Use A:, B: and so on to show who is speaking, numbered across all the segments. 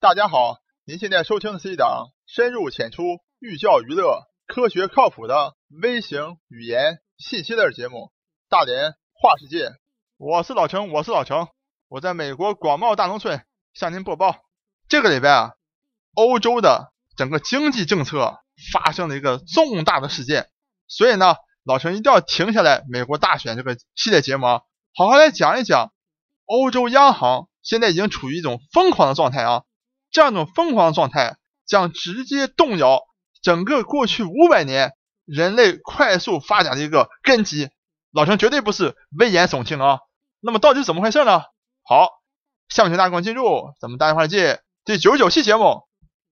A: 大家好，您现在收听的是一档深入浅出、寓教于乐、科学靠谱的微型语言信息类节目《大连话世界》。我是老程，我是老程，我在美国广袤大农村向您播报。这个礼拜啊，欧洲的整个经济政策发生了一个重大的事件，所以呢，老程一定要停下来。美国大选这个系列节目啊，好好来讲一讲欧洲央行现在已经处于一种疯狂的状态啊。这样一种疯狂状态将直接动摇整个过去五百年人类快速发展的一个根基。老陈绝对不是危言耸听啊。那么到底是怎么回事呢？好，下面请大家进入咱们大话界第九十九期节目：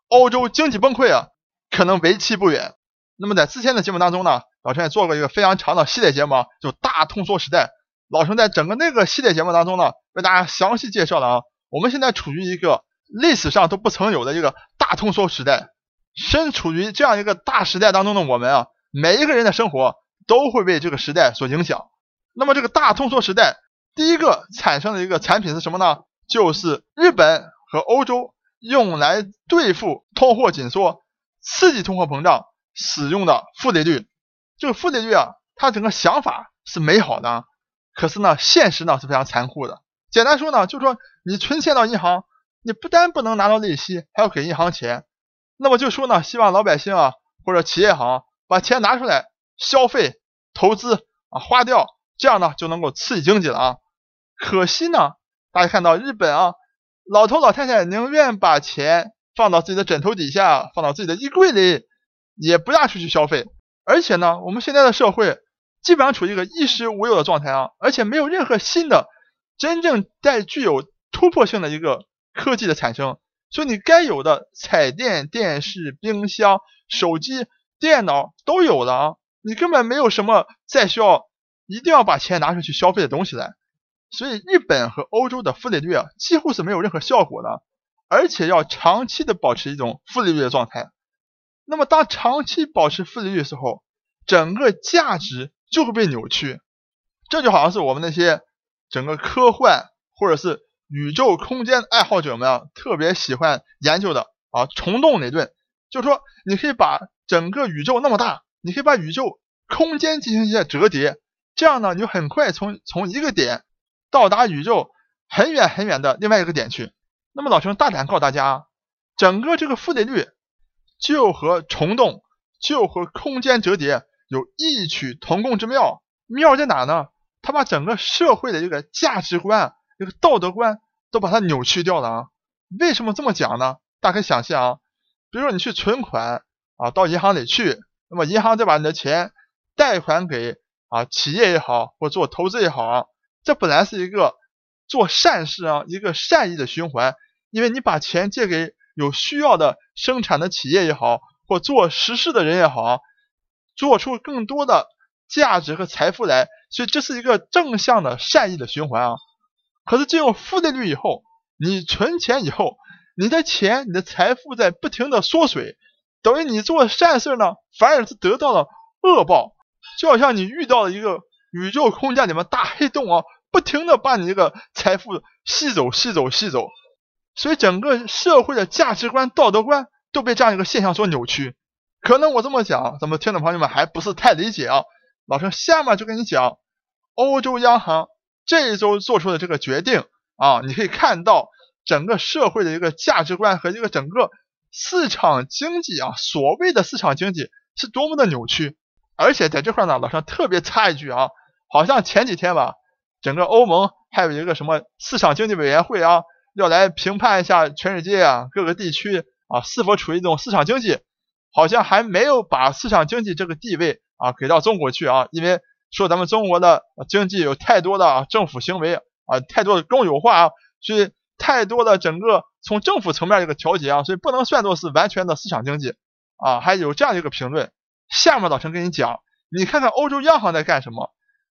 A: 欧洲经济崩溃啊，可能为期不远。那么在之前的节目当中呢，老陈也做过一个非常长的系列节目，就大通缩时代。老陈在整个那个系列节目当中呢，为大家详细介绍了啊，我们现在处于一个。历史上都不曾有的一个大通缩时代，身处于这样一个大时代当中的我们啊，每一个人的生活都会被这个时代所影响。那么这个大通缩时代，第一个产生的一个产品是什么呢？就是日本和欧洲用来对付通货紧缩、刺激通货膨胀使用的负利率。这个负利率啊，它整个想法是美好的，可是呢，现实呢是非常残酷的。简单说呢，就是说你存钱到银行。你不但不能拿到利息，还要给银行钱，那么就说呢，希望老百姓啊或者企业行把钱拿出来消费、投资啊花掉，这样呢就能够刺激经济了啊。可惜呢，大家看到日本啊，老头老太太宁愿把钱放到自己的枕头底下，放到自己的衣柜里，也不让出去消费。而且呢，我们现在的社会基本上处于一个衣食无忧的状态啊，而且没有任何新的真正带具有突破性的一个。科技的产生，所以你该有的彩电、电视、冰箱、手机、电脑都有了啊，你根本没有什么再需要一定要把钱拿出去消费的东西来。所以日本和欧洲的负利率啊，几乎是没有任何效果的，而且要长期的保持一种负利率的状态。那么当长期保持负利率的时候，整个价值就会被扭曲。这就好像是我们那些整个科幻或者是。宇宙空间爱好者们啊，特别喜欢研究的啊，虫洞理论，就是说你可以把整个宇宙那么大，你可以把宇宙空间进行一些折叠，这样呢，你就很快从从一个点到达宇宙很远很远的另外一个点去。那么老陈大胆告诉大家，整个这个负利率就和虫洞就和空间折叠有异曲同工之妙，妙在哪呢？它把整个社会的这个价值观。这个道德观都把它扭曲掉了啊！为什么这么讲呢？大家可以想象啊，比如说你去存款啊，到银行里去，那么银行再把你的钱贷款给啊企业也好，或做投资也好啊，这本来是一个做善事啊，一个善意的循环，因为你把钱借给有需要的生产的企业也好，或做实事的人也好，做出更多的价值和财富来，所以这是一个正向的善意的循环啊。可是进入负利率以后，你存钱以后，你的钱、你的财富在不停的缩水，等于你做善事呢，反而是得到了恶报。就好像你遇到了一个宇宙空间里面大黑洞啊，不停的把你这个财富吸走、吸走、吸走。所以整个社会的价值观、道德观都被这样一个现象所扭曲。可能我这么讲，咱们听众朋友们还不是太理解啊。老师下面就跟你讲，欧洲央行。这一周做出的这个决定啊，你可以看到整个社会的一个价值观和一个整个市场经济啊，所谓的市场经济是多么的扭曲。而且在这块呢，老师特别插一句啊，好像前几天吧，整个欧盟还有一个什么市场经济委员会啊，要来评判一下全世界啊各个地区啊是否处于一种市场经济，好像还没有把市场经济这个地位啊给到中国去啊，因为。说咱们中国的经济有太多的政府行为啊，太多的公有化啊，所以太多的整个从政府层面一个调节啊，所以不能算作是完全的市场经济啊。还有这样一个评论，下面老陈跟你讲，你看看欧洲央行在干什么，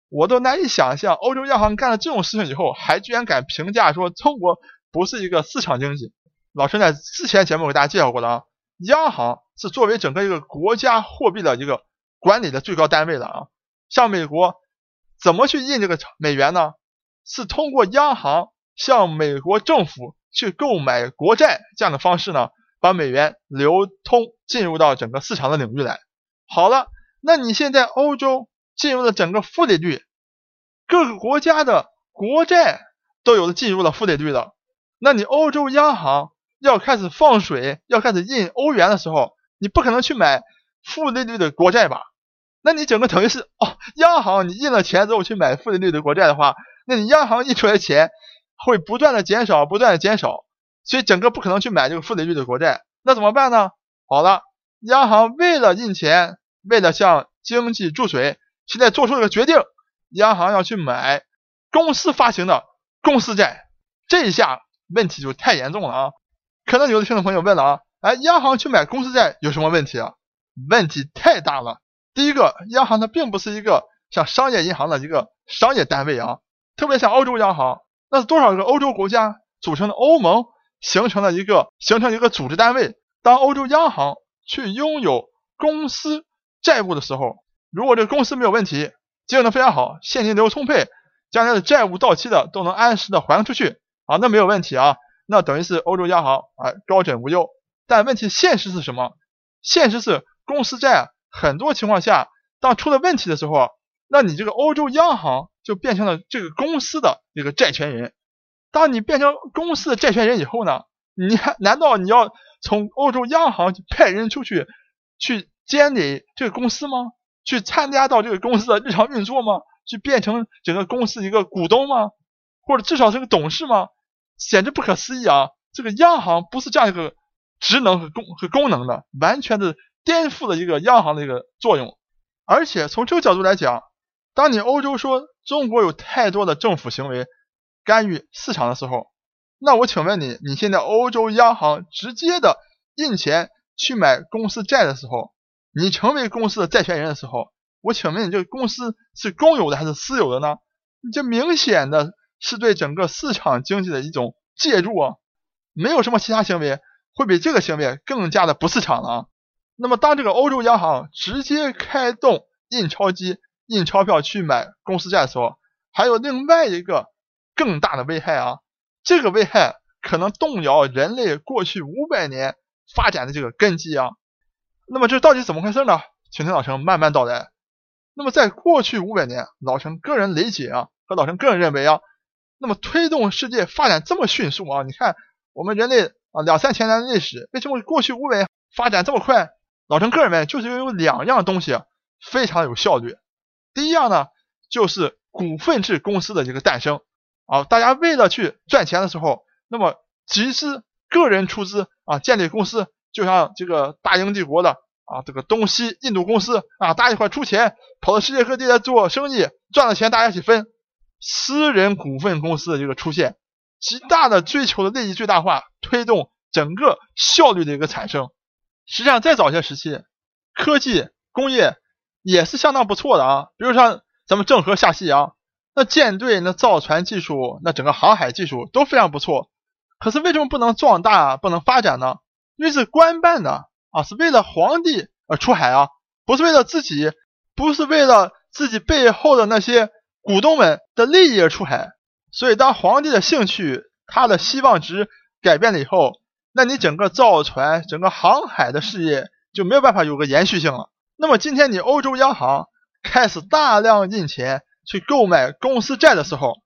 A: 我都难以想象，欧洲央行干了这种事情以后，还居然敢评价说中国不是一个市场经济。老陈在之前节目给大家介绍过的啊，央行是作为整个一个国家货币的一个管理的最高单位的啊。像美国怎么去印这个美元呢？是通过央行向美国政府去购买国债这样的方式呢，把美元流通进入到整个市场的领域来。好了，那你现在欧洲进入了整个负利率，各个国家的国债都有了进入了负利率了，那你欧洲央行要开始放水，要开始印欧元的时候，你不可能去买负利率的国债吧？那你整个等于是哦，央行你印了钱之后去买负利率的国债的话，那你央行印出来钱会不断的减少，不断的减少，所以整个不可能去买这个负利率的国债。那怎么办呢？好了，央行为了印钱，为了向经济注水，现在做出了个决定，央行要去买公司发行的公司债。这一下问题就太严重了啊！可能有的听众朋友问了啊，哎，央行去买公司债有什么问题啊？问题太大了。第一个，央行它并不是一个像商业银行的一个商业单位啊，特别像欧洲央行，那是多少个欧洲国家组成的欧盟形成了一个形成一个组织单位。当欧洲央行去拥有公司债务的时候，如果这个公司没有问题，经营的非常好，现金流充沛，将来的债务到期的都能按时的还出去啊，那没有问题啊，那等于是欧洲央行啊高枕无忧。但问题现实是什么？现实是公司债。很多情况下，当出了问题的时候，那你这个欧洲央行就变成了这个公司的一个债权人。当你变成公司的债权人以后呢，你还难道你要从欧洲央行派人出去去监理这个公司吗？去参加到这个公司的日常运作吗？去变成整个公司一个股东吗？或者至少是个董事吗？简直不可思议啊！这个央行不是这样一个职能和功和功能的，完全的。颠覆了一个央行的一个作用，而且从这个角度来讲，当你欧洲说中国有太多的政府行为干预市场的时候，那我请问你，你现在欧洲央行直接的印钱去买公司债的时候，你成为公司的债权人的时候，我请问你，这个公司是公有的还是私有的呢？你这明显的是对整个市场经济的一种介入啊，没有什么其他行为会比这个行为更加的不市场了啊。那么，当这个欧洲央行直接开动印钞机印钞票去买公司债的时候，还有另外一个更大的危害啊！这个危害可能动摇人类过去五百年发展的这个根基啊！那么这到底怎么回事呢？请听老陈慢慢道来。那么在过去五百年，老陈个人理解啊，和老陈个人认为啊，那么推动世界发展这么迅速啊，你看我们人类啊两三千年的历史，为什么过去五百年发展这么快？老陈个人认为，就是因为有两样东西非常有效率。第一样呢，就是股份制公司的一个诞生啊，大家为了去赚钱的时候，那么集资、个人出资啊，建立公司，就像这个大英帝国的啊，这个东西印度公司啊，大家一块出钱，跑到世界各地来做生意，赚了钱大家一起分。私人股份公司的这个出现，极大的追求的利益最大化，推动整个效率的一个产生。实际上，在早些时期，科技工业也是相当不错的啊。比如像咱们郑和下西洋，那舰队、那造船技术、那整个航海技术都非常不错。可是为什么不能壮大、不能发展呢？因为是官办的啊，是为了皇帝而出海啊，不是为了自己，不是为了自己背后的那些股东们的利益而出海。所以，当皇帝的兴趣、他的希望值改变了以后，那你整个造船、整个航海的事业就没有办法有个延续性了。那么今天你欧洲央行开始大量印钱去购买公司债的时候，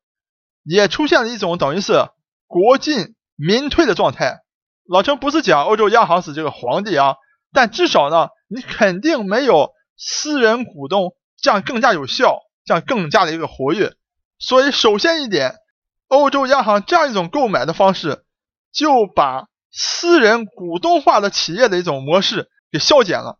A: 也出现了一种等于是国进民退的状态。老陈不是讲欧洲央行是这个皇帝啊，但至少呢，你肯定没有私人股东这样更加有效，这样更加的一个活跃。所以首先一点，欧洲央行这样一种购买的方式就把私人股东化的企业的一种模式给消减了。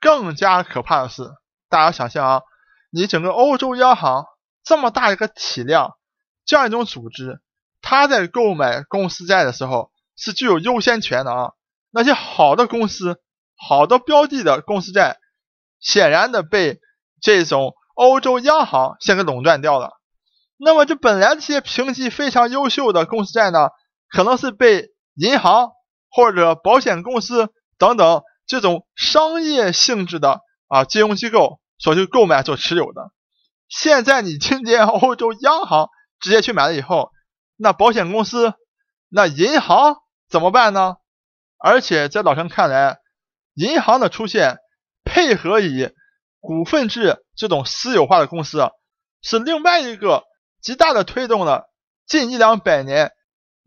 A: 更加可怕的是，大家想象啊，你整个欧洲央行这么大一个体量，这样一种组织，它在购买公司债的时候是具有优先权的啊。那些好的公司、好的标的的公司债，显然的被这种欧洲央行先给垄断掉了。那么，这本来这些评级非常优秀的公司债呢，可能是被银行或者保险公司等等这种商业性质的啊金融机构所去购买所持有的，现在你今天欧洲央行直接去买了以后，那保险公司那银行怎么办呢？而且在老陈看来，银行的出现配合以股份制这种私有化的公司，是另外一个极大的推动了近一两百年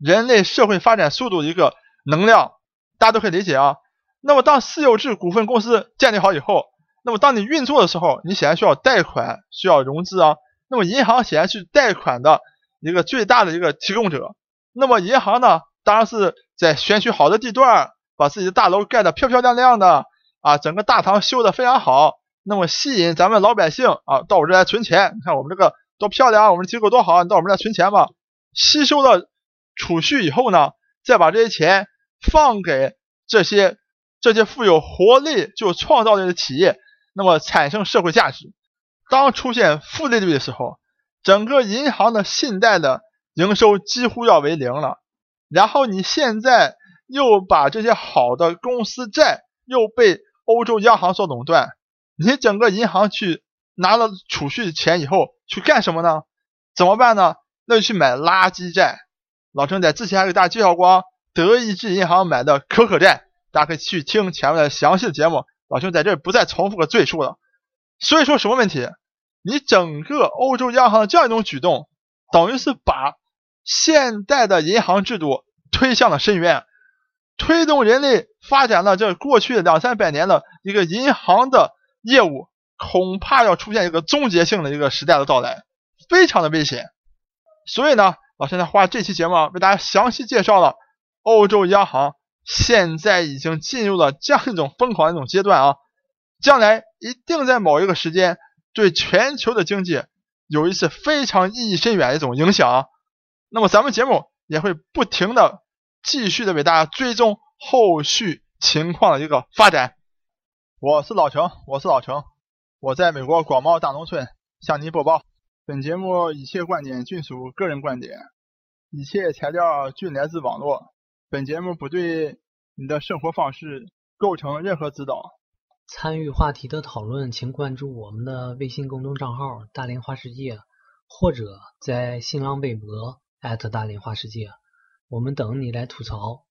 A: 人类社会发展速度的一个能量。大家都可以理解啊。那么当私有制股份公司建立好以后，那么当你运作的时候，你显然需要贷款，需要融资啊。那么银行显然是贷款的一个最大的一个提供者。那么银行呢，当然是在选取好的地段，把自己的大楼盖得漂漂亮亮的啊，整个大堂修得非常好，那么吸引咱们老百姓啊到我这来存钱。你看我们这个多漂亮啊，我们机构多好，你到我们这来存钱吧。吸收了储蓄以后呢，再把这些钱放给这些。这些富有活力、就创造力的企业，那么产生社会价值。当出现负利率的时候，整个银行的信贷的营收几乎要为零了。然后你现在又把这些好的公司债又被欧洲央行所垄断，你整个银行去拿了储蓄的钱以后去干什么呢？怎么办呢？那就去买垃圾债。老陈在之前还给大家介绍过，德意志银行买的可可债。大家可以去听前面的详细的节目，老兄在这不再重复个赘述了。所以说什么问题？你整个欧洲央行的这样一种举动，等于是把现代的银行制度推向了深渊，推动人类发展了这过去两三百年的一个银行的业务，恐怕要出现一个终结性的一个时代的到来，非常的危险。所以呢，老现在花这期节目啊为大家详细介绍了欧洲央行。现在已经进入了这样一种疯狂的一种阶段啊，将来一定在某一个时间对全球的经济有一次非常意义深远的一种影响。啊那么咱们节目也会不停的继续的为大家追踪后续情况的一个发展。我是老程，我是老程，我在美国广袤大农村向您播报。本节目一切观点均属个人观点，一切材料均来自网络。本节目不对你的生活方式构成任何指导。
B: 参与话题的讨论，请关注我们的微信公众账号“大连花世界”，或者在新浪微博大连花世界，我们等你来吐槽。